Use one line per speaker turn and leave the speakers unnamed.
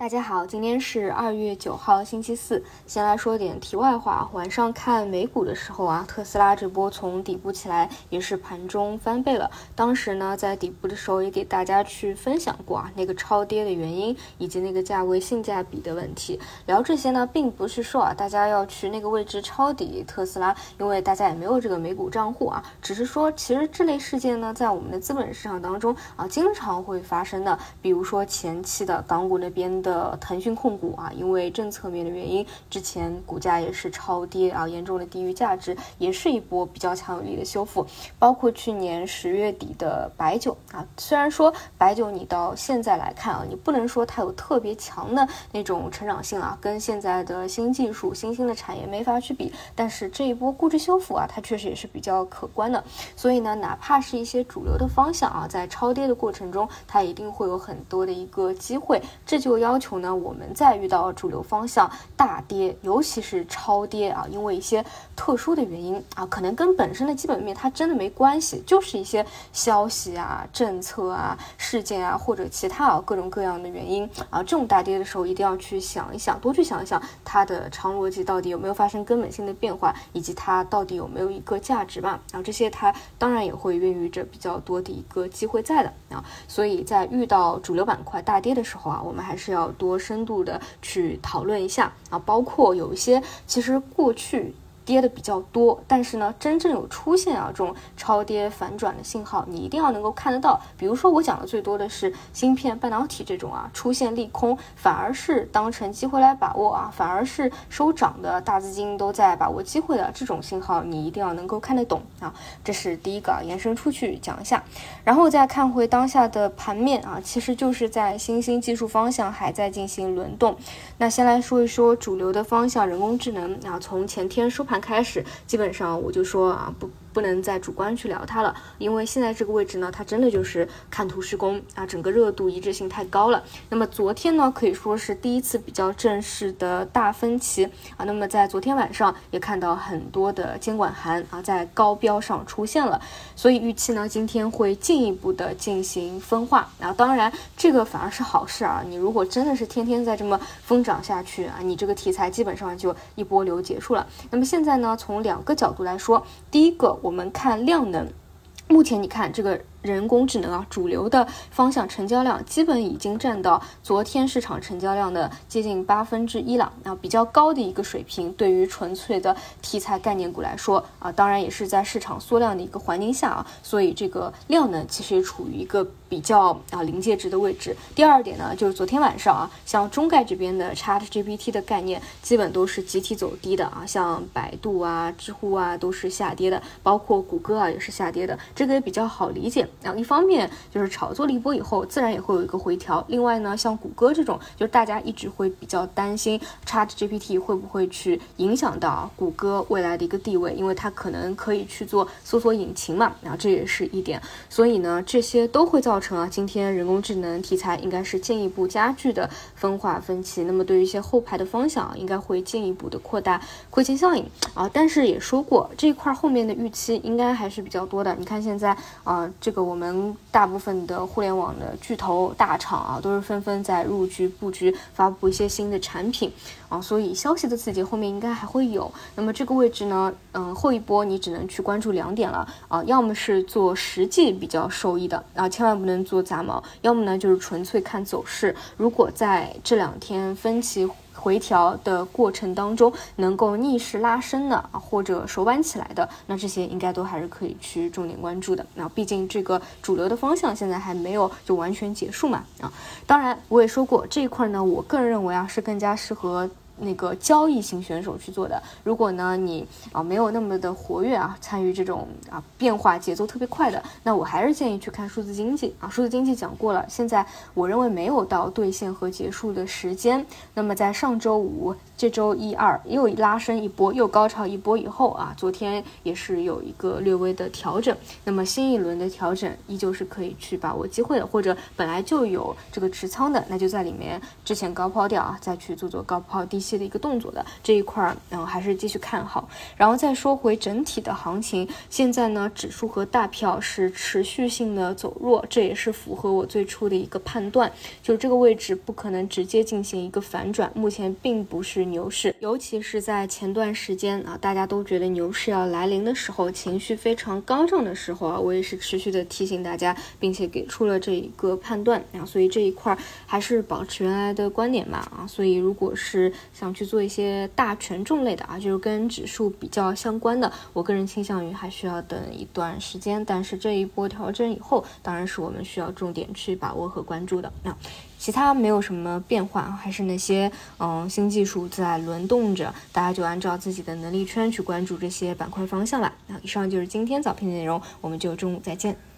大家好，今天是二月九号，星期四。先来说点题外话。晚上看美股的时候啊，特斯拉这波从底部起来，也是盘中翻倍了。当时呢，在底部的时候也给大家去分享过啊，那个超跌的原因以及那个价位性价比的问题。聊这些呢，并不是说啊，大家要去那个位置抄底特斯拉，因为大家也没有这个美股账户啊。只是说，其实这类事件呢，在我们的资本市场当中啊，经常会发生的。比如说前期的港股那边的。的腾讯控股啊，因为政策面的原因，之前股价也是超跌啊，严重的低于价值，也是一波比较强有力的修复。包括去年十月底的白酒啊，虽然说白酒你到现在来看啊，你不能说它有特别强的那种成长性啊，跟现在的新技术、新兴的产业没法去比。但是这一波估值修复啊，它确实也是比较可观的。所以呢，哪怕是一些主流的方向啊，在超跌的过程中，它一定会有很多的一个机会。这就要求呢，我们在遇到主流方向大跌，尤其是超跌啊，因为一些特殊的原因啊，可能跟本身的基本面它真的没关系，就是一些消息啊、政策啊、事件啊或者其他啊各种各样的原因啊，这种大跌的时候一定要去想一想，多去想一想它的长逻辑到底有没有发生根本性的变化，以及它到底有没有一个价值吧。然后这些它当然也会孕育着比较多的一个机会在的啊，所以在遇到主流板块大跌的时候啊，我们还是要要多深度的去讨论一下啊，包括有一些其实过去。跌的比较多，但是呢，真正有出现啊这种超跌反转的信号，你一定要能够看得到。比如说我讲的最多的是芯片半导体这种啊，出现利空反而是当成机会来把握啊，反而是收涨的大资金都在把握机会的这种信号，你一定要能够看得懂啊。这是第一个，啊延伸出去讲一下，然后再看回当下的盘面啊，其实就是在新兴技术方向还在进行轮动。那先来说一说主流的方向，人工智能啊，从前天收盘。开始，基本上我就说啊，不。不能再主观去聊它了，因为现在这个位置呢，它真的就是看图施工啊，整个热度一致性太高了。那么昨天呢，可以说是第一次比较正式的大分歧啊。那么在昨天晚上也看到很多的监管函啊，在高标上出现了，所以预期呢，今天会进一步的进行分化。然后当然这个反而是好事啊，你如果真的是天天在这么疯涨下去啊，你这个题材基本上就一波流结束了。那么现在呢，从两个角度来说，第一个我们看量能，目前你看这个。人工智能啊，主流的方向成交量基本已经占到昨天市场成交量的接近八分之一了，啊，比较高的一个水平。对于纯粹的题材概念股来说啊，当然也是在市场缩量的一个环境下啊，所以这个量呢其实也处于一个比较啊临界值的位置。第二点呢，就是昨天晚上啊，像中概这边的 Chat GPT 的概念基本都是集体走低的啊，像百度啊、知乎啊都是下跌的，包括谷歌啊也是下跌的，这个也比较好理解。然后一方面就是炒作了一波以后，自然也会有一个回调。另外呢，像谷歌这种，就是大家一直会比较担心 Chat GPT 会不会去影响到谷歌未来的一个地位，因为它可能可以去做搜索引擎嘛。然后这也是一点，所以呢，这些都会造成啊，今天人工智能题材应该是进一步加剧的分化分歧。那么对于一些后排的方向，应该会进一步的扩大亏钱效应啊。但是也说过，这一块后面的预期应该还是比较多的。你看现在啊，这个。我们大部分的互联网的巨头大厂啊，都是纷纷在入局布局，发布一些新的产品啊，所以消息的刺激后面应该还会有。那么这个位置呢，嗯，后一波你只能去关注两点了啊，要么是做实际比较受益的啊，千万不能做杂毛；要么呢就是纯粹看走势。如果在这两天分歧。回调的过程当中，能够逆势拉升的啊，或者手板起来的，那这些应该都还是可以去重点关注的。那毕竟这个主流的方向现在还没有就完全结束嘛啊。当然，我也说过这一块呢，我个人认为啊，是更加适合。那个交易型选手去做的，如果呢你啊没有那么的活跃啊，参与这种啊变化节奏特别快的，那我还是建议去看数字经济啊。数字经济讲过了，现在我认为没有到兑现和结束的时间。那么在上周五、这周一二又拉升一波，又高潮一波以后啊，昨天也是有一个略微的调整。那么新一轮的调整依旧是可以去把握机会的，或者本来就有这个持仓的，那就在里面之前高抛掉啊，再去做做高抛低吸。戏的一个动作的这一块儿，嗯，还是继续看好。然后再说回整体的行情，现在呢，指数和大票是持续性的走弱，这也是符合我最初的一个判断，就这个位置不可能直接进行一个反转，目前并不是牛市，尤其是在前段时间啊，大家都觉得牛市要来临的时候，情绪非常高涨的时候啊，我也是持续的提醒大家，并且给出了这一个判断。啊，所以这一块还是保持原来的观点吧。啊，所以如果是想去做一些大权重类的啊，就是跟指数比较相关的，我个人倾向于还需要等一段时间，但是这一波调整以后，当然是我们需要重点去把握和关注的。那其他没有什么变化，还是那些嗯新技术在轮动着，大家就按照自己的能力圈去关注这些板块方向吧。那以上就是今天早评的内容，我们就中午再见。